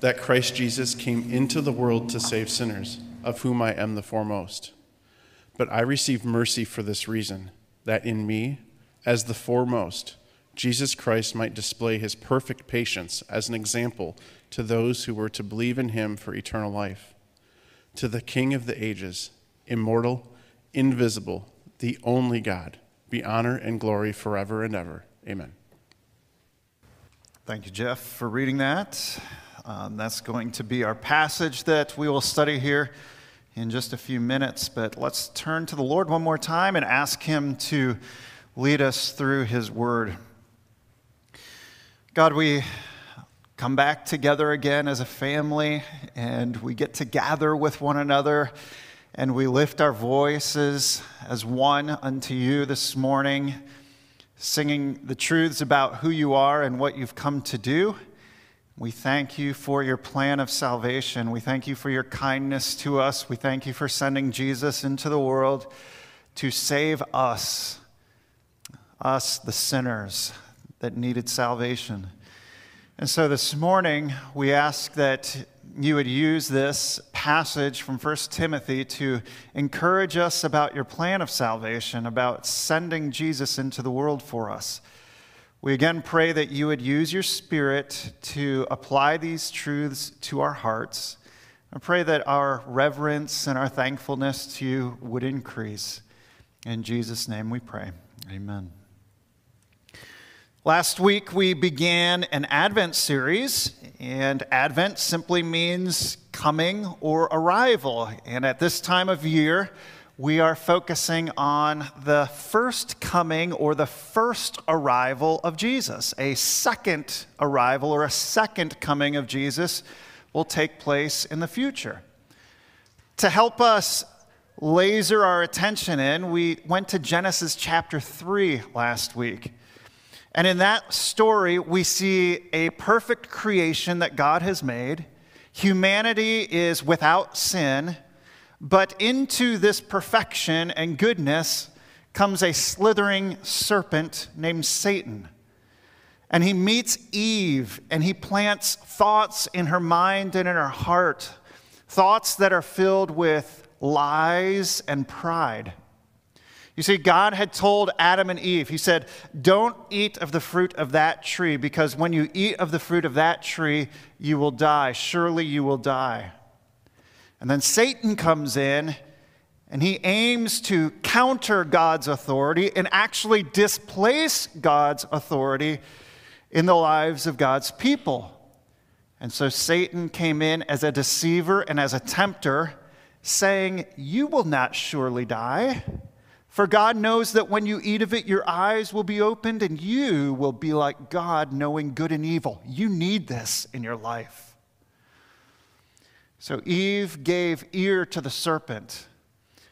that Christ Jesus came into the world to save sinners, of whom I am the foremost. But I received mercy for this reason, that in me, as the foremost, Jesus Christ might display his perfect patience as an example to those who were to believe in him for eternal life. To the King of the ages, immortal, invisible, the only God, be honor and glory forever and ever. Amen. Thank you, Jeff, for reading that. Um, that's going to be our passage that we will study here in just a few minutes. But let's turn to the Lord one more time and ask Him to lead us through His Word. God, we come back together again as a family and we get to gather with one another and we lift our voices as one unto you this morning, singing the truths about who you are and what you've come to do. We thank you for your plan of salvation. We thank you for your kindness to us. We thank you for sending Jesus into the world to save us, us, the sinners that needed salvation. And so this morning, we ask that you would use this passage from 1 Timothy to encourage us about your plan of salvation, about sending Jesus into the world for us. We again pray that you would use your Spirit to apply these truths to our hearts. I pray that our reverence and our thankfulness to you would increase. In Jesus' name we pray. Amen. Last week we began an Advent series, and Advent simply means coming or arrival. And at this time of year, we are focusing on the first coming or the first arrival of Jesus. A second arrival or a second coming of Jesus will take place in the future. To help us laser our attention in, we went to Genesis chapter 3 last week. And in that story, we see a perfect creation that God has made. Humanity is without sin but into this perfection and goodness comes a slithering serpent named Satan. And he meets Eve and he plants thoughts in her mind and in her heart, thoughts that are filled with lies and pride. You see, God had told Adam and Eve, He said, Don't eat of the fruit of that tree, because when you eat of the fruit of that tree, you will die. Surely you will die. And then Satan comes in and he aims to counter God's authority and actually displace God's authority in the lives of God's people. And so Satan came in as a deceiver and as a tempter, saying, You will not surely die. For God knows that when you eat of it, your eyes will be opened and you will be like God, knowing good and evil. You need this in your life. So Eve gave ear to the serpent.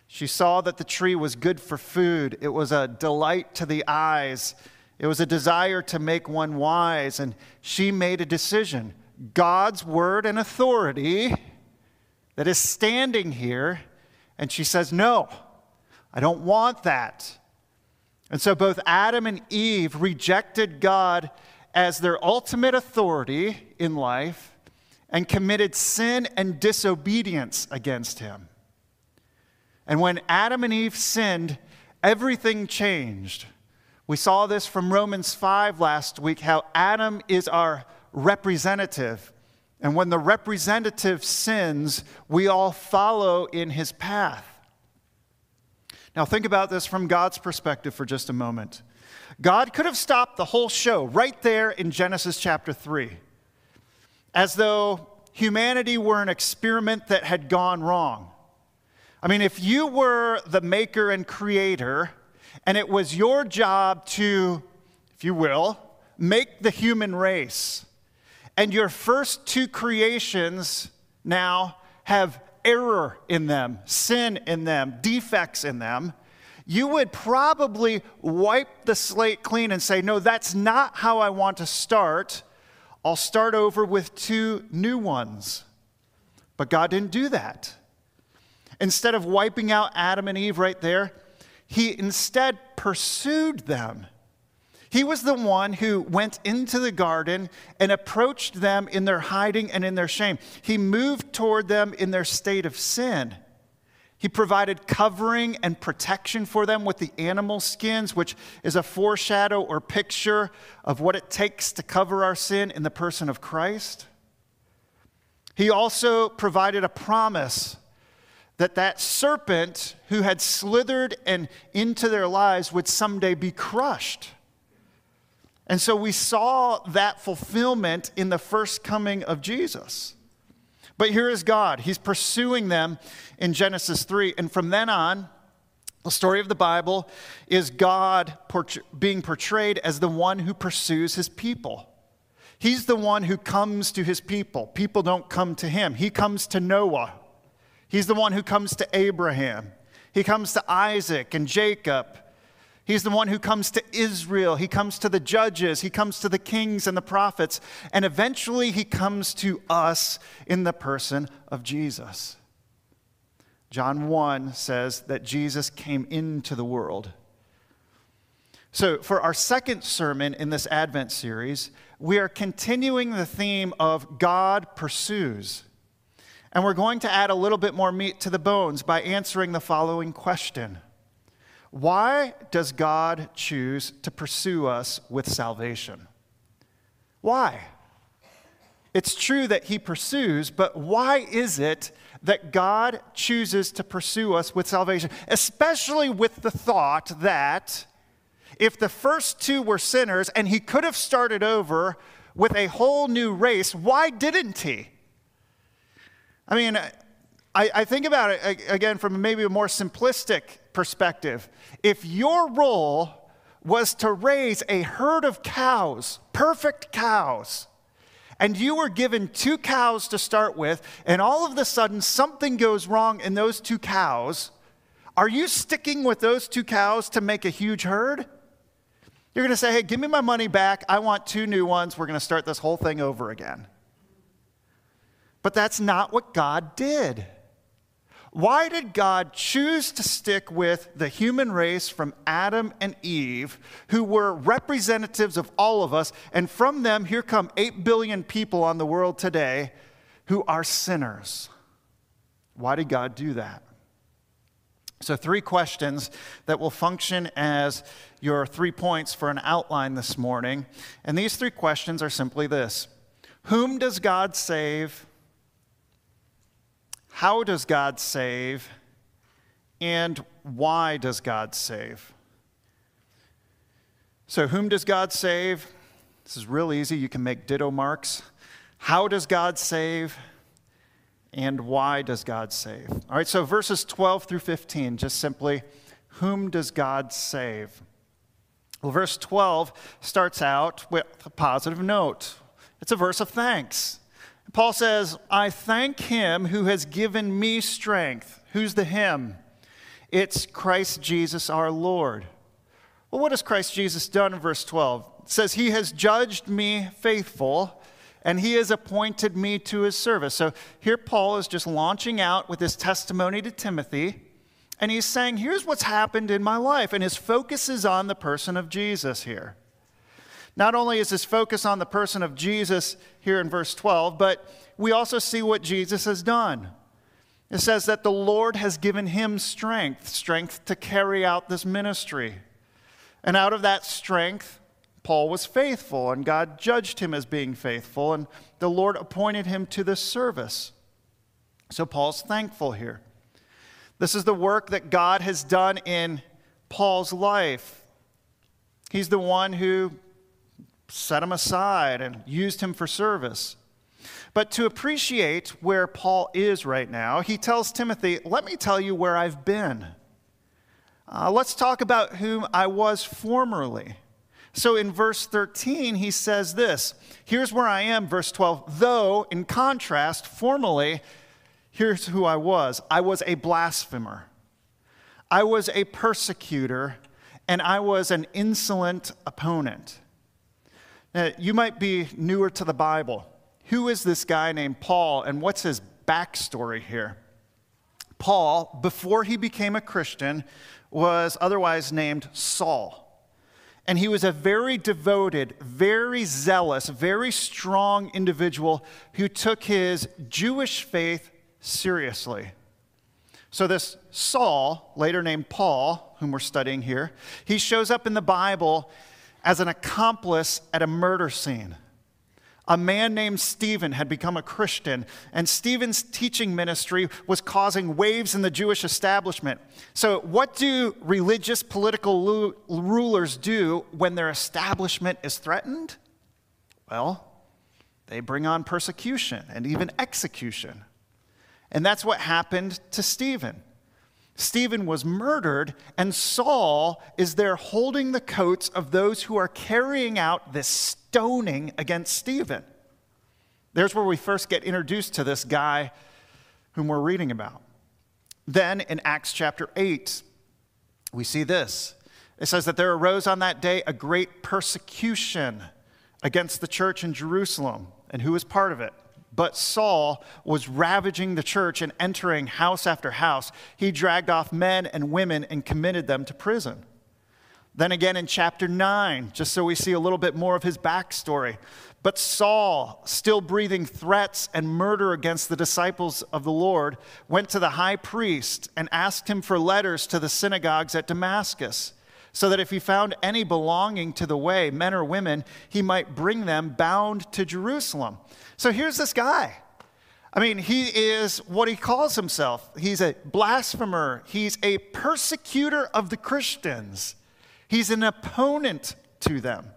She saw that the tree was good for food, it was a delight to the eyes, it was a desire to make one wise, and she made a decision. God's word and authority that is standing here, and she says, No, I don't want that. And so both Adam and Eve rejected God as their ultimate authority in life and committed sin and disobedience against him. And when Adam and Eve sinned, everything changed. We saw this from Romans 5 last week how Adam is our representative. And when the representative sins, we all follow in his path. Now, think about this from God's perspective for just a moment. God could have stopped the whole show right there in Genesis chapter 3 as though humanity were an experiment that had gone wrong. I mean, if you were the maker and creator, and it was your job to, if you will, make the human race, and your first two creations now have error in them, sin in them, defects in them, you would probably wipe the slate clean and say, No, that's not how I want to start. I'll start over with two new ones. But God didn't do that. Instead of wiping out Adam and Eve right there, He instead pursued them. He was the one who went into the garden and approached them in their hiding and in their shame. He moved toward them in their state of sin. He provided covering and protection for them with the animal skins, which is a foreshadow or picture of what it takes to cover our sin in the person of Christ. He also provided a promise that that serpent who had slithered and into their lives would someday be crushed. And so we saw that fulfillment in the first coming of Jesus. But here is God. He's pursuing them in Genesis 3. And from then on, the story of the Bible is God being portrayed as the one who pursues his people. He's the one who comes to his people. People don't come to him. He comes to Noah. He's the one who comes to Abraham. He comes to Isaac and Jacob. He's the one who comes to Israel. He comes to the judges. He comes to the kings and the prophets. And eventually he comes to us in the person of Jesus. John 1 says that Jesus came into the world. So, for our second sermon in this Advent series, we are continuing the theme of God pursues. And we're going to add a little bit more meat to the bones by answering the following question why does God choose to pursue us with salvation? Why? It's true that He pursues, but why is it that God chooses to pursue us with salvation? Especially with the thought that if the first two were sinners and He could have started over with a whole new race, why didn't He? I mean, I, I think about it again from maybe a more simplistic perspective. If your role was to raise a herd of cows, perfect cows, and you were given two cows to start with, and all of a sudden something goes wrong in those two cows, are you sticking with those two cows to make a huge herd? You're going to say, hey, give me my money back. I want two new ones. We're going to start this whole thing over again. But that's not what God did. Why did God choose to stick with the human race from Adam and Eve, who were representatives of all of us? And from them, here come 8 billion people on the world today who are sinners. Why did God do that? So, three questions that will function as your three points for an outline this morning. And these three questions are simply this Whom does God save? How does God save? And why does God save? So, whom does God save? This is real easy. You can make ditto marks. How does God save? And why does God save? All right, so verses 12 through 15, just simply, whom does God save? Well, verse 12 starts out with a positive note. It's a verse of thanks. Paul says, I thank him who has given me strength. Who's the him? It's Christ Jesus our Lord. Well, what has Christ Jesus done in verse 12? It says, He has judged me faithful and he has appointed me to his service. So here Paul is just launching out with his testimony to Timothy. And he's saying, Here's what's happened in my life. And his focus is on the person of Jesus here. Not only is his focus on the person of Jesus here in verse 12, but we also see what Jesus has done. It says that the Lord has given him strength, strength to carry out this ministry. And out of that strength, Paul was faithful, and God judged him as being faithful, and the Lord appointed him to this service. So Paul's thankful here. This is the work that God has done in Paul's life. He's the one who set him aside and used him for service. But to appreciate where Paul is right now, he tells Timothy, Let me tell you where I've been. Uh, let's talk about whom I was formerly. So in verse 13, he says this Here's where I am, verse 12. Though, in contrast, formerly, Here's who I was I was a blasphemer, I was a persecutor, and I was an insolent opponent. Now, you might be newer to the Bible. Who is this guy named Paul, and what's his backstory here? Paul, before he became a Christian, was otherwise named Saul. And he was a very devoted, very zealous, very strong individual who took his Jewish faith seriously. So, this Saul, later named Paul, whom we're studying here, he shows up in the Bible as an accomplice at a murder scene. A man named Stephen had become a Christian, and Stephen's teaching ministry was causing waves in the Jewish establishment. So, what do religious political rulers do when their establishment is threatened? Well, they bring on persecution and even execution. And that's what happened to Stephen. Stephen was murdered, and Saul is there holding the coats of those who are carrying out this stoning against Stephen. There's where we first get introduced to this guy whom we're reading about. Then in Acts chapter 8, we see this. It says that there arose on that day a great persecution against the church in Jerusalem. And who was part of it? But Saul was ravaging the church and entering house after house. He dragged off men and women and committed them to prison. Then again in chapter 9, just so we see a little bit more of his backstory. But Saul, still breathing threats and murder against the disciples of the Lord, went to the high priest and asked him for letters to the synagogues at Damascus, so that if he found any belonging to the way, men or women, he might bring them bound to Jerusalem. So here's this guy. I mean, he is what he calls himself. He's a blasphemer, he's a persecutor of the Christians, he's an opponent to them.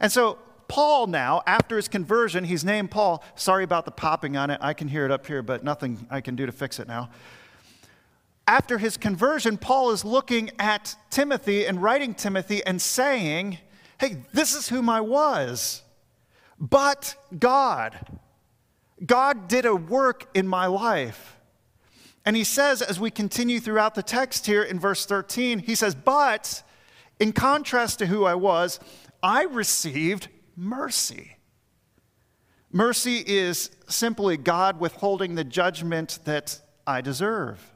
And so, Paul now, after his conversion, he's named Paul. Sorry about the popping on it. I can hear it up here, but nothing I can do to fix it now. After his conversion, Paul is looking at Timothy and writing Timothy and saying, Hey, this is whom I was but God. God did a work in my life. And he says, as we continue throughout the text here in verse 13, he says, But in contrast to who I was, I received mercy. Mercy is simply God withholding the judgment that I deserve.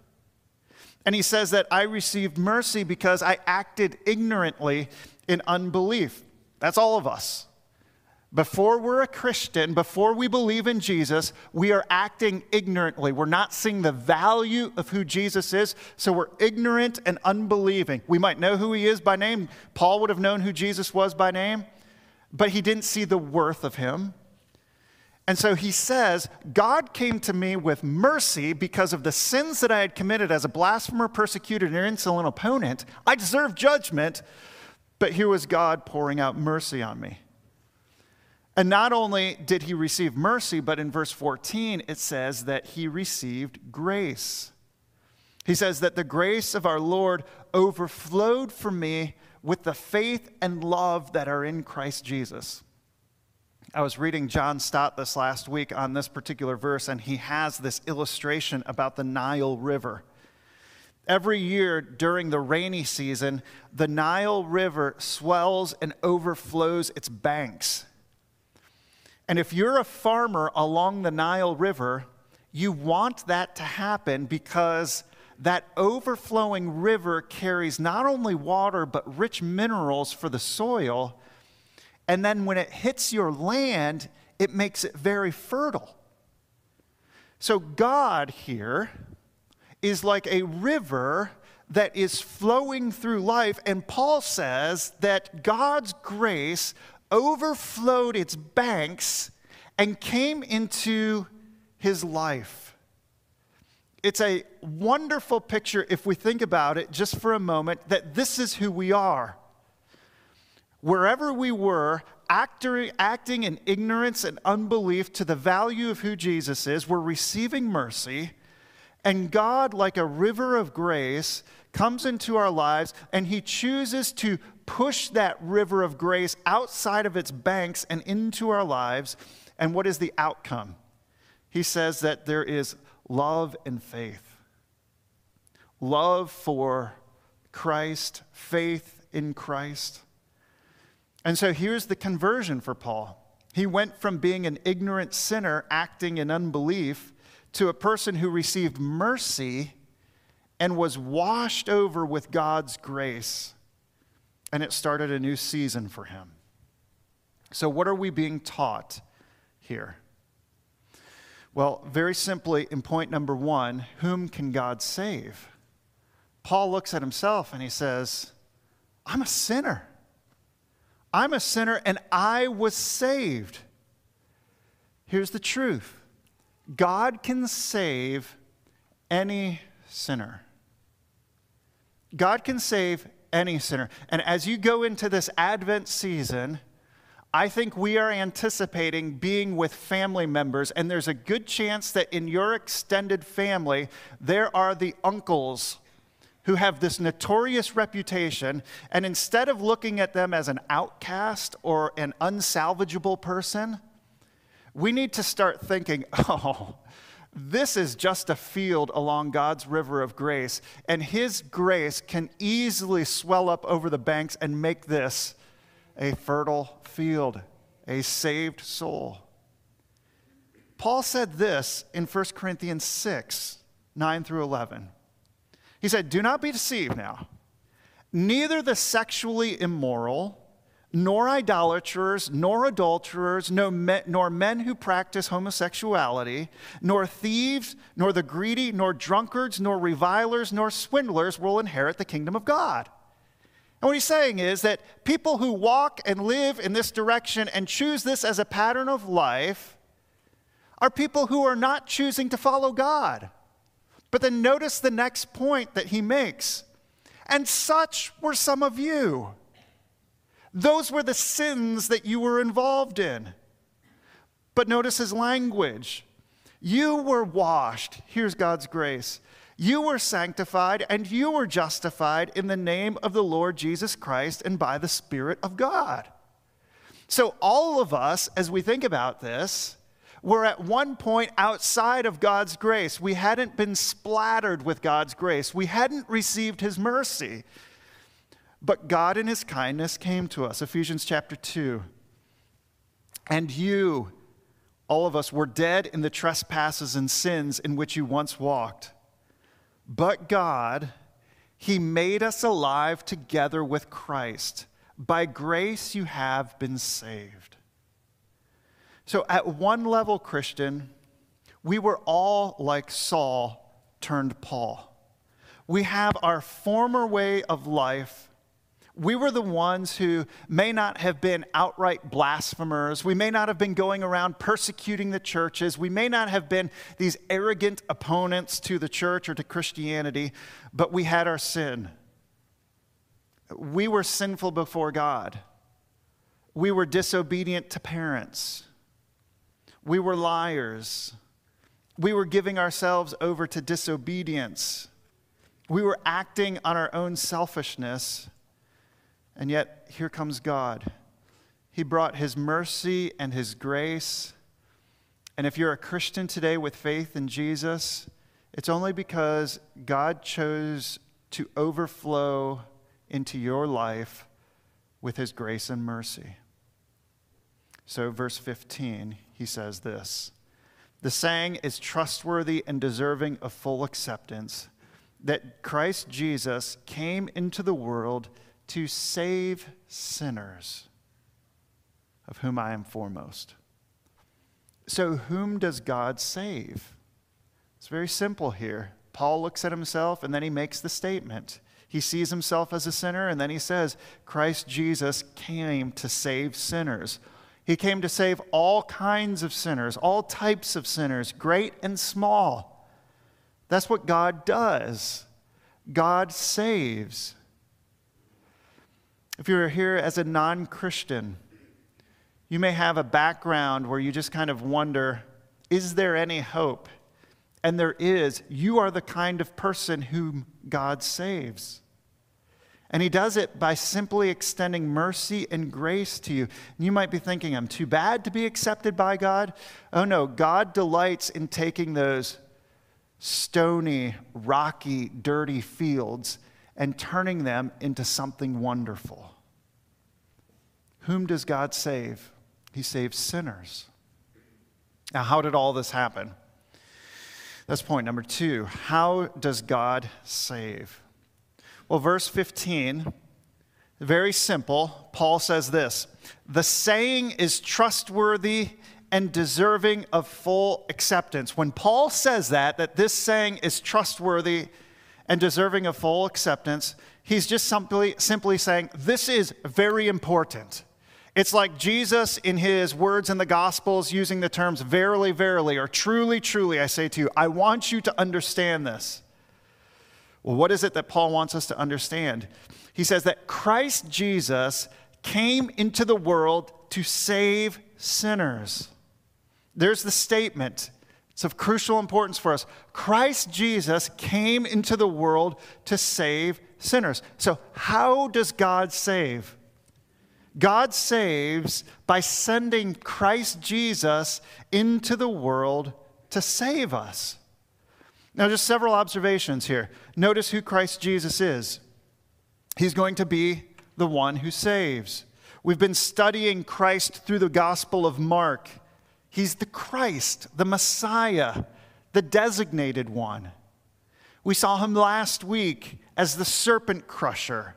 And he says that I received mercy because I acted ignorantly in unbelief. That's all of us. Before we're a Christian, before we believe in Jesus, we are acting ignorantly. We're not seeing the value of who Jesus is, so we're ignorant and unbelieving. We might know who he is by name. Paul would have known who Jesus was by name, but he didn't see the worth of him. And so he says, God came to me with mercy because of the sins that I had committed as a blasphemer, persecuted, and insolent opponent. I deserved judgment, but here was God pouring out mercy on me. And not only did he receive mercy, but in verse 14 it says that he received grace. He says that the grace of our Lord overflowed for me with the faith and love that are in Christ Jesus. I was reading John Stott this last week on this particular verse, and he has this illustration about the Nile River. Every year during the rainy season, the Nile River swells and overflows its banks. And if you're a farmer along the Nile River, you want that to happen because that overflowing river carries not only water but rich minerals for the soil. And then when it hits your land, it makes it very fertile. So God here is like a river that is flowing through life. And Paul says that God's grace overflowed its banks and came into his life. It's a wonderful picture, if we think about it just for a moment, that this is who we are. Wherever we were, acting in ignorance and unbelief to the value of who Jesus is, we're receiving mercy. And God, like a river of grace, comes into our lives and He chooses to push that river of grace outside of its banks and into our lives. And what is the outcome? He says that there is love and faith. Love for Christ, faith in Christ. And so here's the conversion for Paul. He went from being an ignorant sinner acting in unbelief to a person who received mercy and was washed over with God's grace. And it started a new season for him. So, what are we being taught here? Well, very simply, in point number one, whom can God save? Paul looks at himself and he says, I'm a sinner. I'm a sinner and I was saved. Here's the truth God can save any sinner. God can save any sinner. And as you go into this Advent season, I think we are anticipating being with family members, and there's a good chance that in your extended family, there are the uncles who have this notorious reputation, and instead of looking at them as an outcast or an unsalvageable person, we need to start thinking, oh, this is just a field along God's river of grace, and His grace can easily swell up over the banks and make this a fertile field, a saved soul. Paul said this in 1 Corinthians 6 9 through 11. He said, Do not be deceived now. Neither the sexually immoral, nor idolaters, nor adulterers, nor men who practice homosexuality, nor thieves, nor the greedy, nor drunkards, nor revilers, nor swindlers will inherit the kingdom of God. And what he's saying is that people who walk and live in this direction and choose this as a pattern of life are people who are not choosing to follow God. But then notice the next point that he makes. And such were some of you. Those were the sins that you were involved in. But notice his language. You were washed. Here's God's grace. You were sanctified and you were justified in the name of the Lord Jesus Christ and by the Spirit of God. So, all of us, as we think about this, were at one point outside of God's grace. We hadn't been splattered with God's grace, we hadn't received His mercy. But God, in His kindness, came to us. Ephesians chapter 2. And you, all of us, were dead in the trespasses and sins in which you once walked. But God, He made us alive together with Christ. By grace you have been saved. So, at one level, Christian, we were all like Saul turned Paul. We have our former way of life. We were the ones who may not have been outright blasphemers. We may not have been going around persecuting the churches. We may not have been these arrogant opponents to the church or to Christianity, but we had our sin. We were sinful before God. We were disobedient to parents. We were liars. We were giving ourselves over to disobedience. We were acting on our own selfishness. And yet, here comes God. He brought His mercy and His grace. And if you're a Christian today with faith in Jesus, it's only because God chose to overflow into your life with His grace and mercy. So, verse 15, he says this The saying is trustworthy and deserving of full acceptance that Christ Jesus came into the world to save sinners, of whom I am foremost. So, whom does God save? It's very simple here. Paul looks at himself and then he makes the statement. He sees himself as a sinner and then he says, Christ Jesus came to save sinners. He came to save all kinds of sinners, all types of sinners, great and small. That's what God does. God saves. If you're here as a non Christian, you may have a background where you just kind of wonder is there any hope? And there is. You are the kind of person whom God saves. And he does it by simply extending mercy and grace to you. And you might be thinking, I'm too bad to be accepted by God. Oh no, God delights in taking those stony, rocky, dirty fields and turning them into something wonderful. Whom does God save? He saves sinners. Now, how did all this happen? That's point number two. How does God save? Well, verse 15, very simple. Paul says this The saying is trustworthy and deserving of full acceptance. When Paul says that, that this saying is trustworthy and deserving of full acceptance, he's just simply, simply saying, This is very important. It's like Jesus in his words in the Gospels using the terms verily, verily, or truly, truly, I say to you, I want you to understand this. Well, what is it that Paul wants us to understand? He says that Christ Jesus came into the world to save sinners. There's the statement. It's of crucial importance for us. Christ Jesus came into the world to save sinners. So, how does God save? God saves by sending Christ Jesus into the world to save us. Now, just several observations here. Notice who Christ Jesus is. He's going to be the one who saves. We've been studying Christ through the Gospel of Mark. He's the Christ, the Messiah, the designated one. We saw him last week as the serpent crusher.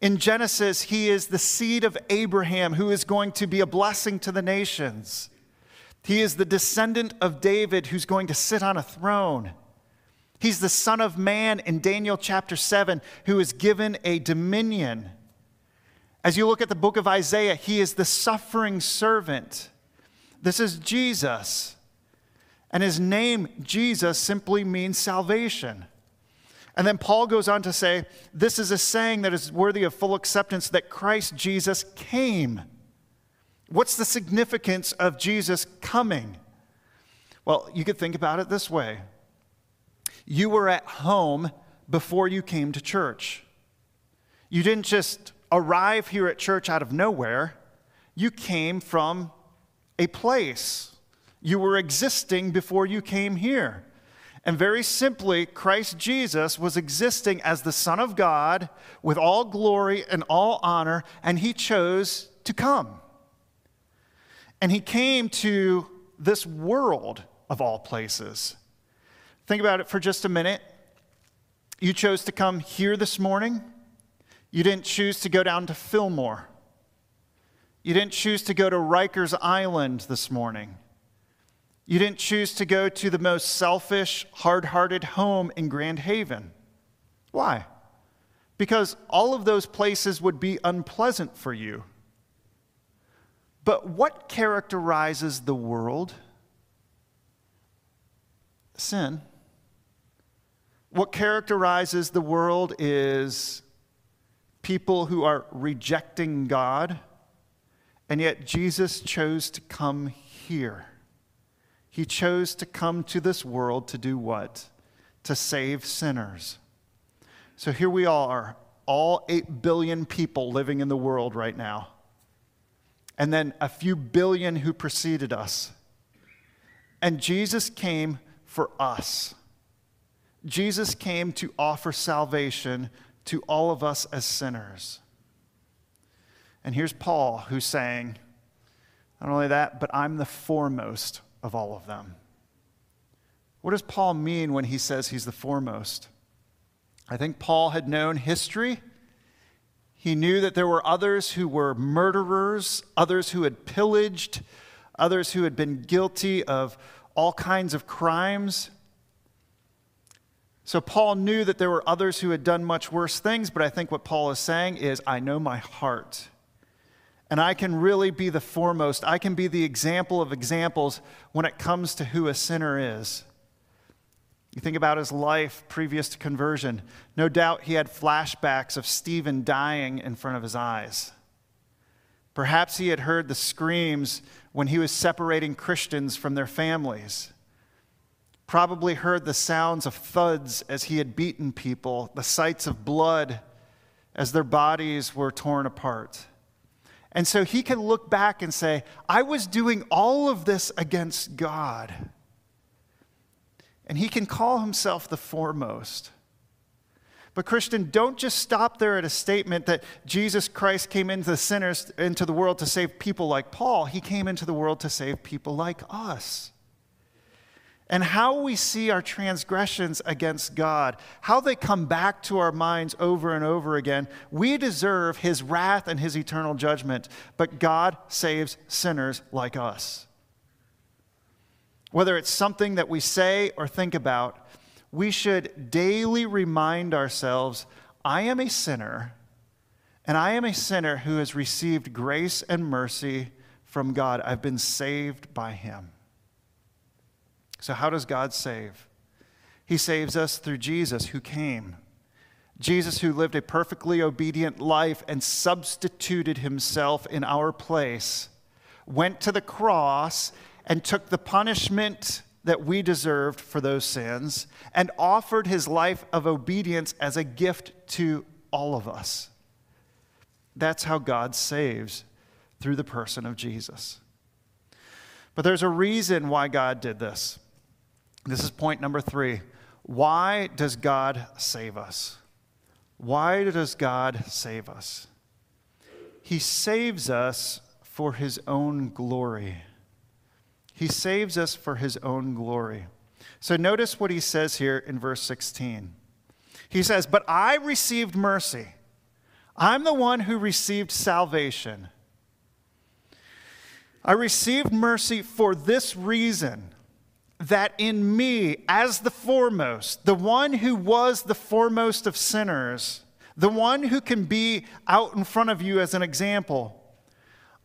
In Genesis, he is the seed of Abraham who is going to be a blessing to the nations. He is the descendant of David who's going to sit on a throne. He's the Son of Man in Daniel chapter 7 who is given a dominion. As you look at the book of Isaiah, he is the suffering servant. This is Jesus. And his name, Jesus, simply means salvation. And then Paul goes on to say, This is a saying that is worthy of full acceptance that Christ Jesus came. What's the significance of Jesus coming? Well, you could think about it this way you were at home before you came to church. You didn't just arrive here at church out of nowhere, you came from a place. You were existing before you came here. And very simply, Christ Jesus was existing as the Son of God with all glory and all honor, and he chose to come. And he came to this world of all places. Think about it for just a minute. You chose to come here this morning. You didn't choose to go down to Fillmore. You didn't choose to go to Rikers Island this morning. You didn't choose to go to the most selfish, hard hearted home in Grand Haven. Why? Because all of those places would be unpleasant for you. But what characterizes the world? Sin. What characterizes the world is people who are rejecting God, and yet Jesus chose to come here. He chose to come to this world to do what? To save sinners. So here we are, all 8 billion people living in the world right now, and then a few billion who preceded us. And Jesus came for us. Jesus came to offer salvation to all of us as sinners. And here's Paul who's saying, not only that, but I'm the foremost of all of them. What does Paul mean when he says he's the foremost? I think Paul had known history. He knew that there were others who were murderers, others who had pillaged, others who had been guilty of all kinds of crimes. So Paul knew that there were others who had done much worse things, but I think what Paul is saying is, I know my heart. And I can really be the foremost. I can be the example of examples when it comes to who a sinner is. You think about his life previous to conversion. No doubt he had flashbacks of Stephen dying in front of his eyes. Perhaps he had heard the screams when he was separating Christians from their families. Probably heard the sounds of thuds as he had beaten people, the sights of blood as their bodies were torn apart. And so he can look back and say, I was doing all of this against God. And he can call himself the foremost. But Christian, don't just stop there at a statement that Jesus Christ came into the sinners into the world to save people like Paul. He came into the world to save people like us. And how we see our transgressions against God, how they come back to our minds over and over again, we deserve his wrath and his eternal judgment, but God saves sinners like us. Whether it's something that we say or think about, we should daily remind ourselves I am a sinner, and I am a sinner who has received grace and mercy from God. I've been saved by Him. So, how does God save? He saves us through Jesus who came. Jesus, who lived a perfectly obedient life and substituted himself in our place, went to the cross and took the punishment that we deserved for those sins and offered his life of obedience as a gift to all of us. That's how God saves through the person of Jesus. But there's a reason why God did this. This is point number three. Why does God save us? Why does God save us? He saves us for his own glory. He saves us for his own glory. So notice what he says here in verse 16. He says, But I received mercy. I'm the one who received salvation. I received mercy for this reason that in me, as the foremost, the one who was the foremost of sinners, the one who can be out in front of you as an example,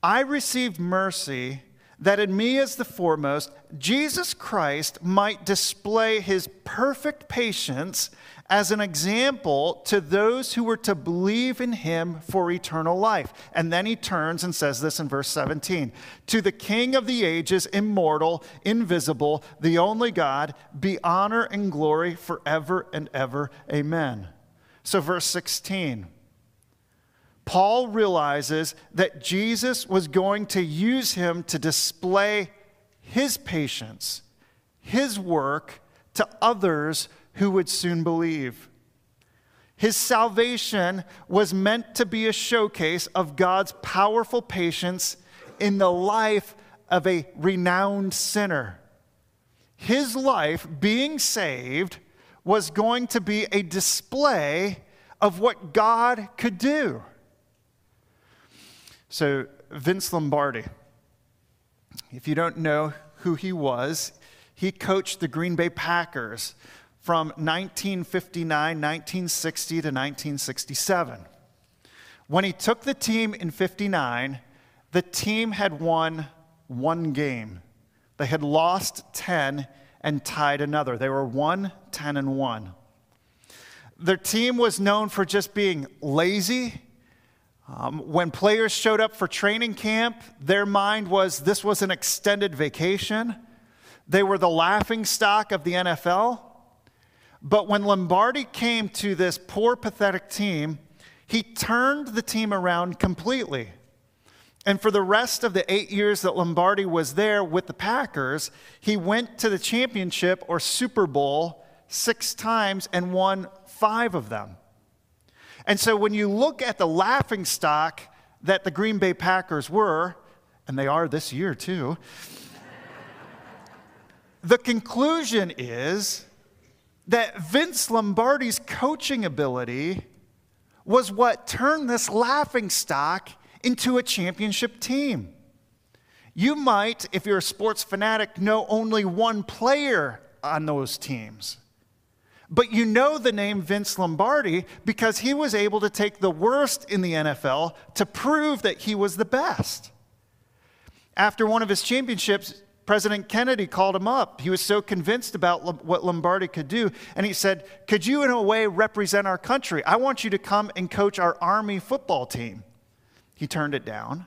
I received mercy that in me as the foremost, Jesus Christ might display his perfect patience as an example to those who were to believe in him for eternal life. And then he turns and says this in verse 17 To the King of the ages, immortal, invisible, the only God, be honor and glory forever and ever. Amen. So, verse 16. Paul realizes that Jesus was going to use him to display his patience, his work to others who would soon believe. His salvation was meant to be a showcase of God's powerful patience in the life of a renowned sinner. His life, being saved, was going to be a display of what God could do. So, Vince Lombardi, if you don't know who he was, he coached the Green Bay Packers from 1959, 1960 to 1967. When he took the team in 59, the team had won one game. They had lost 10 and tied another. They were 1 10 and 1. Their team was known for just being lazy um, when players showed up for training camp, their mind was this was an extended vacation. They were the laughing stock of the NFL. But when Lombardi came to this poor, pathetic team, he turned the team around completely. And for the rest of the eight years that Lombardi was there with the Packers, he went to the championship or Super Bowl six times and won five of them. And so when you look at the laughing stock that the Green Bay Packers were, and they are this year too, the conclusion is that Vince Lombardi's coaching ability was what turned this laughing stock into a championship team. You might, if you're a sports fanatic, know only one player on those teams. But you know the name Vince Lombardi because he was able to take the worst in the NFL to prove that he was the best. After one of his championships, President Kennedy called him up. He was so convinced about what Lombardi could do. And he said, Could you, in a way, represent our country? I want you to come and coach our Army football team. He turned it down.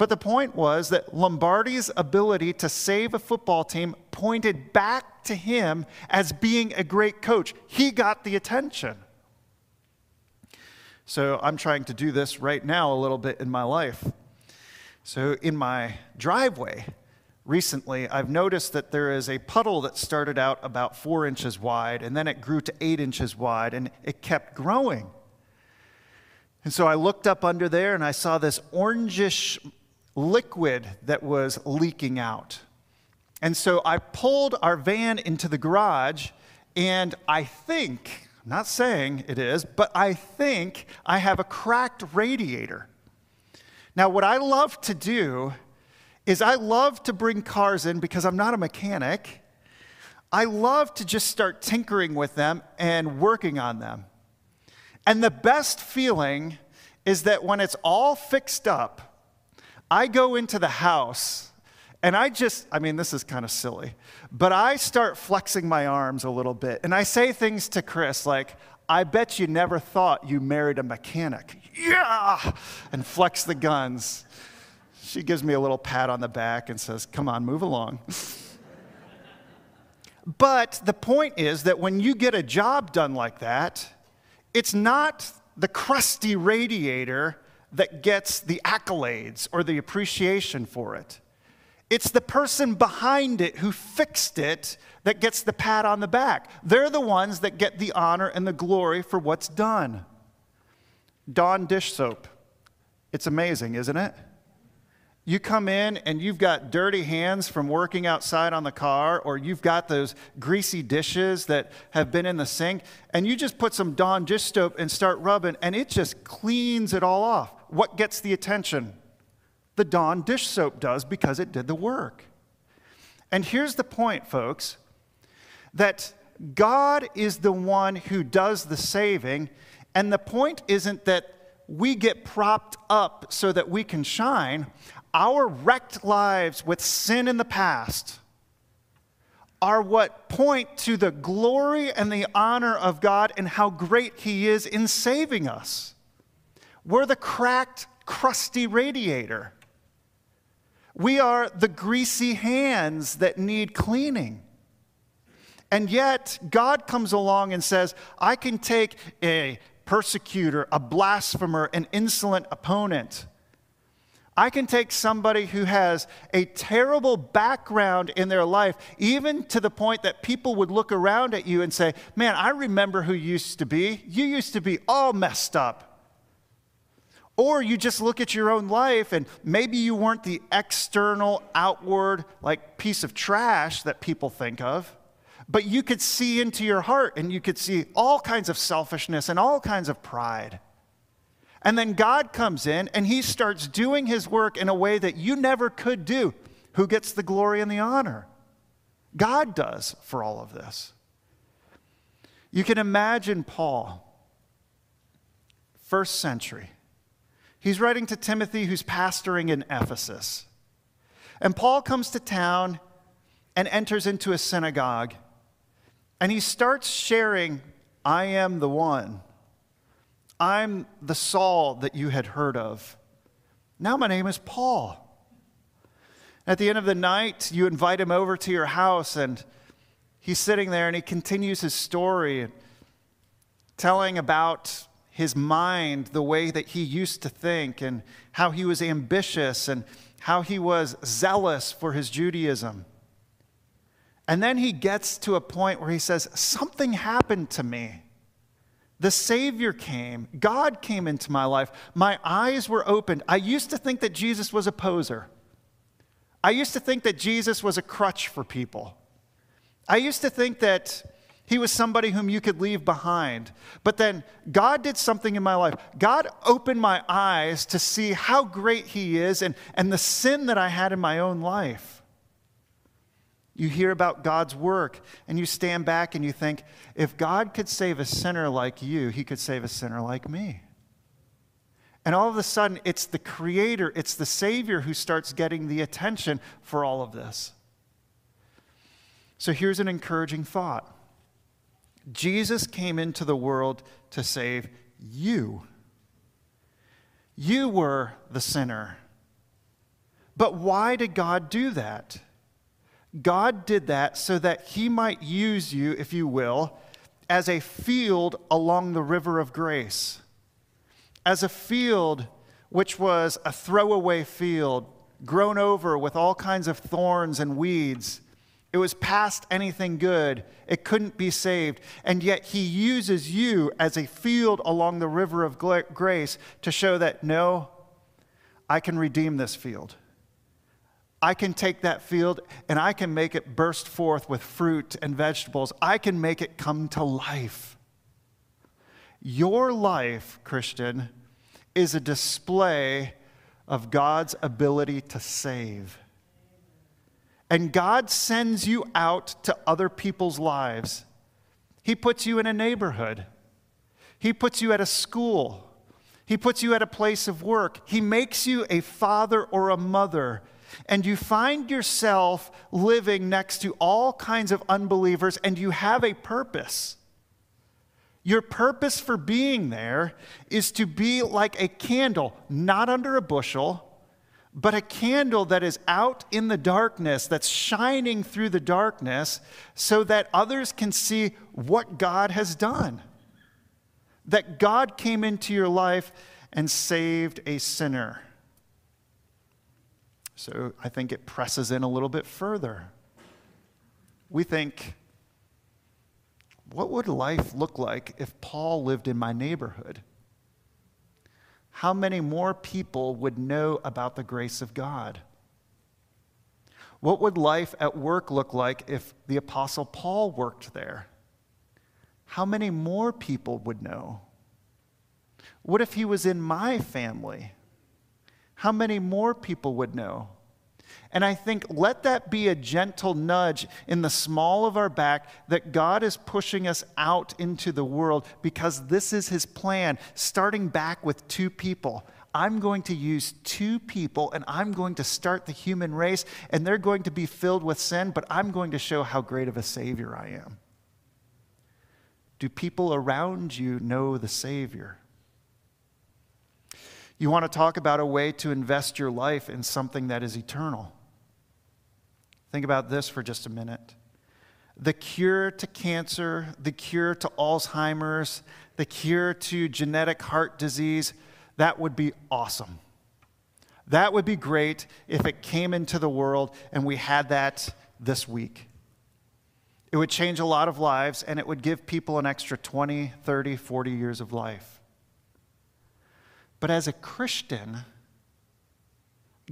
But the point was that Lombardi's ability to save a football team pointed back to him as being a great coach. He got the attention. So I'm trying to do this right now a little bit in my life. So in my driveway, recently, I've noticed that there is a puddle that started out about four inches wide, and then it grew to eight inches wide, and it kept growing. And so I looked up under there and I saw this orangish liquid that was leaking out. And so I pulled our van into the garage, and I think, I'm not saying it is, but I think I have a cracked radiator. Now, what I love to do is I love to bring cars in because I'm not a mechanic. I love to just start tinkering with them and working on them. And the best feeling is that when it's all fixed up, I go into the house and I just, I mean, this is kind of silly, but I start flexing my arms a little bit. And I say things to Chris like, I bet you never thought you married a mechanic. Yeah! And flex the guns. She gives me a little pat on the back and says, Come on, move along. but the point is that when you get a job done like that, it's not the crusty radiator that gets the accolades or the appreciation for it. It's the person behind it who fixed it that gets the pat on the back. They're the ones that get the honor and the glory for what's done. Dawn dish soap. It's amazing, isn't it? You come in and you've got dirty hands from working outside on the car, or you've got those greasy dishes that have been in the sink, and you just put some Dawn dish soap and start rubbing, and it just cleans it all off. What gets the attention? The Dawn dish soap does because it did the work. And here's the point, folks that God is the one who does the saving, and the point isn't that we get propped up so that we can shine our wrecked lives with sin in the past are what point to the glory and the honor of God and how great He is in saving us. We're the cracked, crusty radiator. We are the greasy hands that need cleaning. And yet, God comes along and says, I can take a persecutor, a blasphemer, an insolent opponent I can take somebody who has a terrible background in their life, even to the point that people would look around at you and say, Man, I remember who you used to be. You used to be all messed up. Or you just look at your own life and maybe you weren't the external, outward, like piece of trash that people think of, but you could see into your heart and you could see all kinds of selfishness and all kinds of pride. And then God comes in and he starts doing his work in a way that you never could do. Who gets the glory and the honor? God does for all of this. You can imagine Paul, first century. He's writing to Timothy, who's pastoring in Ephesus. And Paul comes to town and enters into a synagogue. And he starts sharing, I am the one. I'm the Saul that you had heard of. Now my name is Paul. At the end of the night, you invite him over to your house, and he's sitting there and he continues his story, telling about his mind, the way that he used to think, and how he was ambitious, and how he was zealous for his Judaism. And then he gets to a point where he says, Something happened to me. The Savior came. God came into my life. My eyes were opened. I used to think that Jesus was a poser. I used to think that Jesus was a crutch for people. I used to think that he was somebody whom you could leave behind. But then God did something in my life. God opened my eyes to see how great he is and, and the sin that I had in my own life. You hear about God's work and you stand back and you think, if God could save a sinner like you, he could save a sinner like me. And all of a sudden, it's the Creator, it's the Savior who starts getting the attention for all of this. So here's an encouraging thought Jesus came into the world to save you. You were the sinner. But why did God do that? God did that so that He might use you, if you will, as a field along the river of grace. As a field which was a throwaway field grown over with all kinds of thorns and weeds. It was past anything good. It couldn't be saved. And yet, He uses you as a field along the river of grace to show that no, I can redeem this field. I can take that field and I can make it burst forth with fruit and vegetables. I can make it come to life. Your life, Christian, is a display of God's ability to save. And God sends you out to other people's lives. He puts you in a neighborhood, He puts you at a school, He puts you at a place of work. He makes you a father or a mother. And you find yourself living next to all kinds of unbelievers, and you have a purpose. Your purpose for being there is to be like a candle, not under a bushel but a candle that is out in the darkness, that's shining through the darkness, so that others can see what God has done. That God came into your life and saved a sinner. So I think it presses in a little bit further. We think, what would life look like if Paul lived in my neighborhood? How many more people would know about the grace of God? What would life at work look like if the Apostle Paul worked there? How many more people would know? What if he was in my family? How many more people would know? And I think let that be a gentle nudge in the small of our back that God is pushing us out into the world because this is his plan, starting back with two people. I'm going to use two people and I'm going to start the human race, and they're going to be filled with sin, but I'm going to show how great of a Savior I am. Do people around you know the Savior? You want to talk about a way to invest your life in something that is eternal. Think about this for just a minute. The cure to cancer, the cure to Alzheimer's, the cure to genetic heart disease, that would be awesome. That would be great if it came into the world and we had that this week. It would change a lot of lives and it would give people an extra 20, 30, 40 years of life. But as a Christian,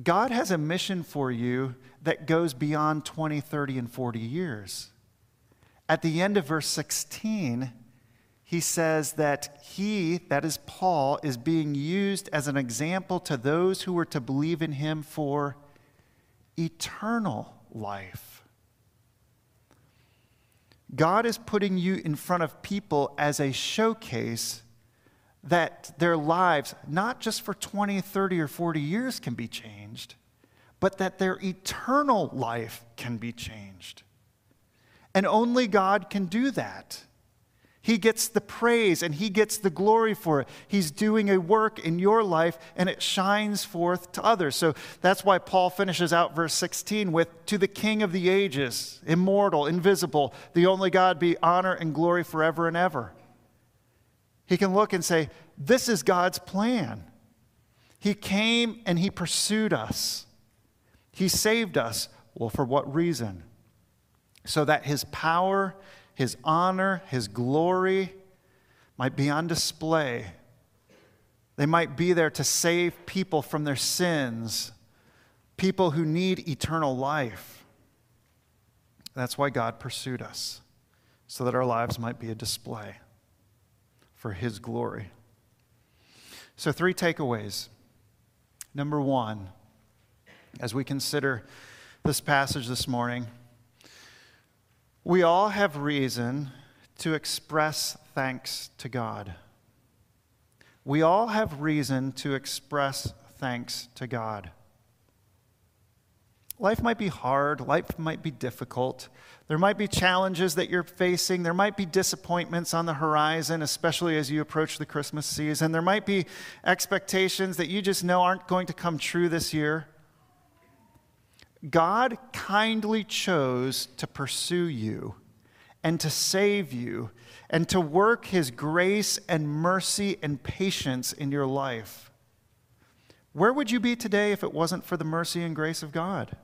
God has a mission for you that goes beyond 20, 30, and 40 years. At the end of verse 16, he says that he, that is Paul, is being used as an example to those who were to believe in him for eternal life. God is putting you in front of people as a showcase that their lives, not just for 20, 30, or 40 years, can be changed, but that their eternal life can be changed. And only God can do that. He gets the praise and he gets the glory for it. He's doing a work in your life and it shines forth to others. So that's why Paul finishes out verse 16 with To the King of the ages, immortal, invisible, the only God be honor and glory forever and ever. He can look and say, This is God's plan. He came and He pursued us. He saved us. Well, for what reason? So that His power, His honor, His glory might be on display. They might be there to save people from their sins, people who need eternal life. That's why God pursued us, so that our lives might be a display for His glory. So, three takeaways. Number one, as we consider this passage this morning, we all have reason to express thanks to God. We all have reason to express thanks to God. Life might be hard, life might be difficult. There might be challenges that you're facing. There might be disappointments on the horizon, especially as you approach the Christmas season. There might be expectations that you just know aren't going to come true this year. God kindly chose to pursue you and to save you and to work his grace and mercy and patience in your life. Where would you be today if it wasn't for the mercy and grace of God?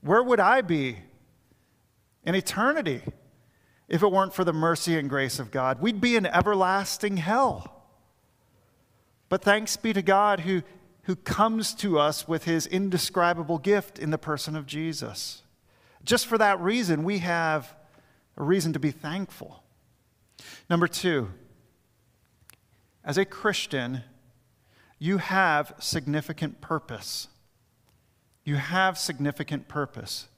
Where would I be in eternity if it weren't for the mercy and grace of God? We'd be in everlasting hell. But thanks be to God who, who comes to us with his indescribable gift in the person of Jesus. Just for that reason, we have a reason to be thankful. Number two, as a Christian, you have significant purpose. You have significant purpose.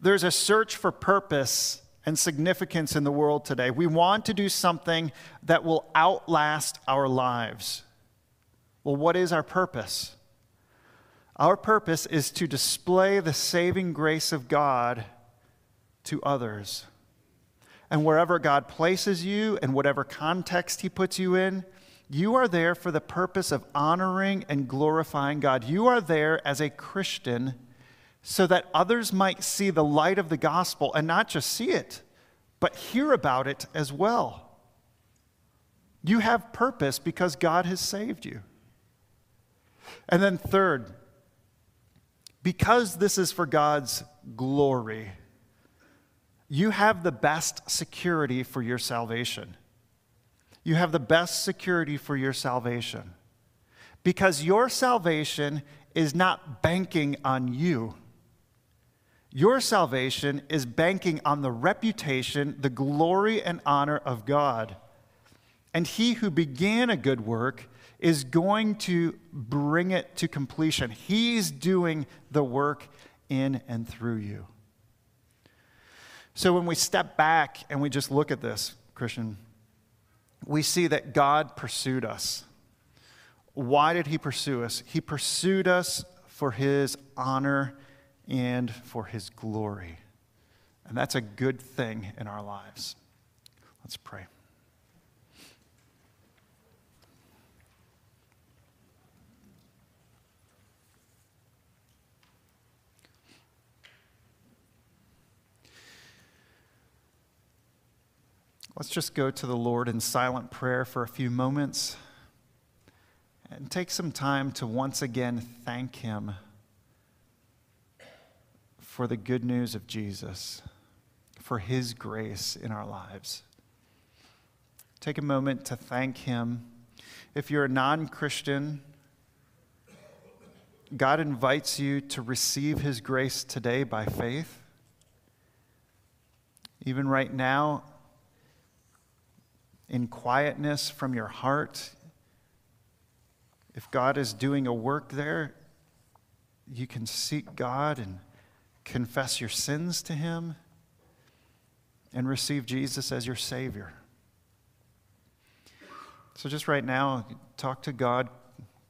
There's a search for purpose and significance in the world today. We want to do something that will outlast our lives. Well, what is our purpose? Our purpose is to display the saving grace of God to others. And wherever God places you and whatever context He puts you in, you are there for the purpose of honoring and glorifying God. You are there as a Christian so that others might see the light of the gospel and not just see it, but hear about it as well. You have purpose because God has saved you. And then, third, because this is for God's glory, you have the best security for your salvation. You have the best security for your salvation. Because your salvation is not banking on you. Your salvation is banking on the reputation, the glory, and honor of God. And he who began a good work is going to bring it to completion. He's doing the work in and through you. So when we step back and we just look at this, Christian, we see that God pursued us. Why did he pursue us? He pursued us for his honor and for his glory. And that's a good thing in our lives. Let's pray. Let's just go to the Lord in silent prayer for a few moments and take some time to once again thank Him for the good news of Jesus, for his grace in our lives. Take a moment to thank him. If you're a non Christian, God invites you to receive his grace today by faith. Even right now, in quietness from your heart, if God is doing a work there, you can seek God and confess your sins to Him, and receive Jesus as your Savior. So, just right now, talk to God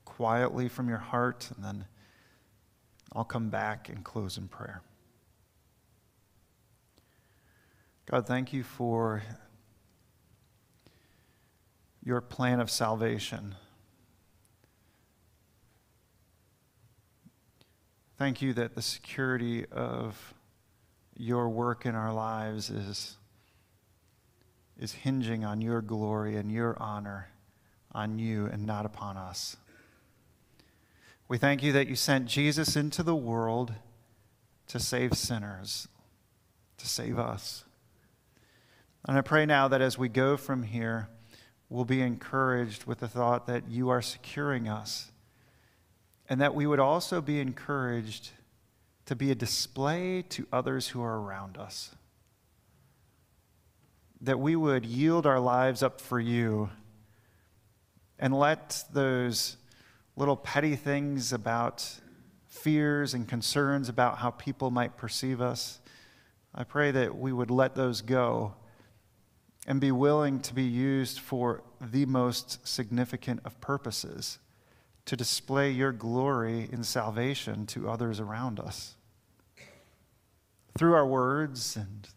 quietly from your heart, and then I'll come back and close in prayer. God, thank you for your plan of salvation. Thank you that the security of your work in our lives is, is hinging on your glory and your honor on you and not upon us. We thank you that you sent Jesus into the world to save sinners, to save us. And I pray now that as we go from here, we'll be encouraged with the thought that you are securing us and that we would also be encouraged to be a display to others who are around us. That we would yield our lives up for you and let those little petty things about fears and concerns about how people might perceive us, I pray that we would let those go and be willing to be used for the most significant of purposes to display your glory in salvation to others around us. Through our words and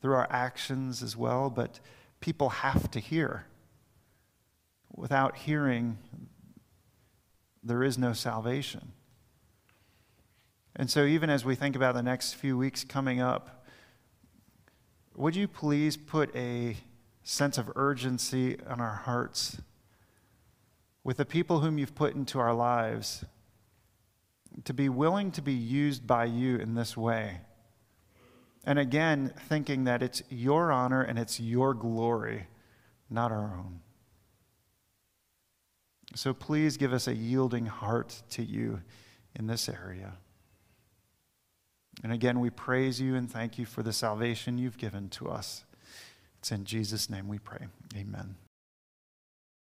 through our actions as well, but people have to hear. Without hearing, there is no salvation. And so, even as we think about the next few weeks coming up, would you please put a sense of urgency on our hearts with the people whom you've put into our lives, to be willing to be used by you in this way. And again, thinking that it's your honor and it's your glory, not our own. So please give us a yielding heart to you in this area. And again, we praise you and thank you for the salvation you've given to us. It's in Jesus' name we pray. Amen.